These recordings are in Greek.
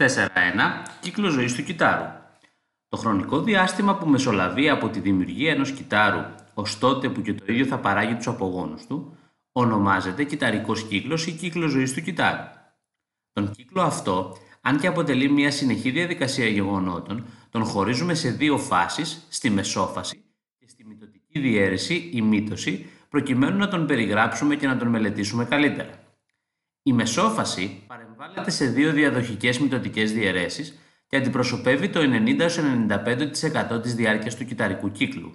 4.1. Κύκλο ζωής του κυτάρου. Το χρονικό διάστημα που μεσολαβεί από τη δημιουργία ενός κυτάρου ως τότε που και το ίδιο θα παράγει τους απογόνους του, ονομάζεται κυταρικός κύκλος ή κύκλο ζωής του κυτάρου. Τον κύκλο αυτό, αν και αποτελεί μια συνεχή διαδικασία γεγονότων, τον χωρίζουμε σε δύο φάσεις, στη μεσόφαση και στη μυτοτική διαίρεση ή μύτωση, προκειμένου να τον περιγράψουμε και να τον μελετήσουμε καλύτερα. Η μεσόφαση παρεμβάλλεται σε δύο διαδοχικές μυτοτικές διαιρέσεις και αντιπροσωπεύει το 90-95% της διάρκειας του κυταρικού κύκλου.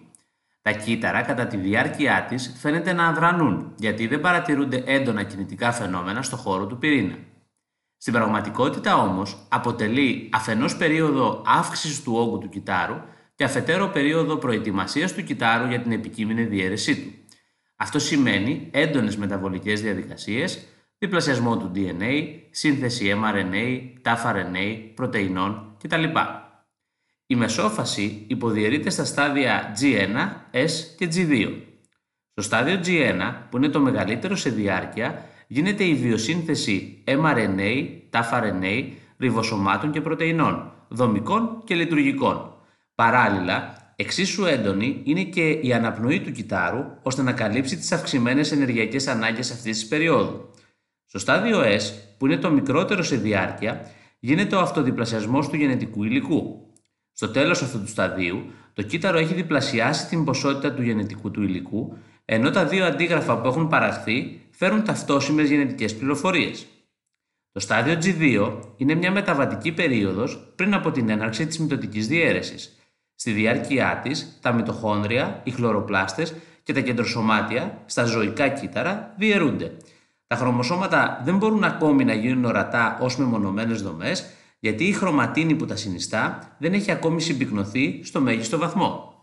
Τα κύτταρα κατά τη διάρκεια της φαίνεται να αδρανούν, γιατί δεν παρατηρούνται έντονα κινητικά φαινόμενα στο χώρο του πυρήνα. Στην πραγματικότητα όμως αποτελεί αφενός περίοδο αύξησης του όγκου του κυτάρου και αφετέρου περίοδο προετοιμασίας του κυτάρου για την επικείμενη διαίρεσή του. Αυτό σημαίνει έντονες μεταβολικές διαδικασίες, διπλασιασμό του DNA, σύνθεση mRNA, tafRNA, πρωτεϊνών κτλ. Η μεσόφαση υποδιαιρείται στα στάδια G1, S και G2. Στο στάδιο G1, που είναι το μεγαλύτερο σε διάρκεια, γίνεται η βιοσύνθεση mRNA, tafRNA, ριβοσωμάτων και πρωτεϊνών, δομικών και λειτουργικών. Παράλληλα, εξίσου έντονη είναι και η αναπνοή του κυτάρου ώστε να καλύψει τις αυξημένες ενεργειακές ανάγκες αυτής της περίοδου. Στο στάδιο S, που είναι το μικρότερο σε διάρκεια, γίνεται ο αυτοδιπλασιασμός του γενετικού υλικού. Στο τέλος αυτού του σταδίου, το κύτταρο έχει διπλασιάσει την ποσότητα του γενετικού του υλικού, ενώ τα δύο αντίγραφα που έχουν παραχθεί φέρουν ταυτόσιμες γενετικές πληροφορίες. Το στάδιο G2 είναι μια μεταβατική περίοδος πριν από την έναρξη της μυτοτικής διαίρεσης. Στη διάρκεια της, τα μυτοχόνδρια, οι χλωροπλάστες και τα κεντροσωμάτια στα ζωικά κύτταρα διαιρούνται. Τα χρωμοσώματα δεν μπορούν ακόμη να γίνουν ορατά ως μεμονωμένες δομές, γιατί η χρωματίνη που τα συνιστά δεν έχει ακόμη συμπυκνωθεί στο μέγιστο βαθμό.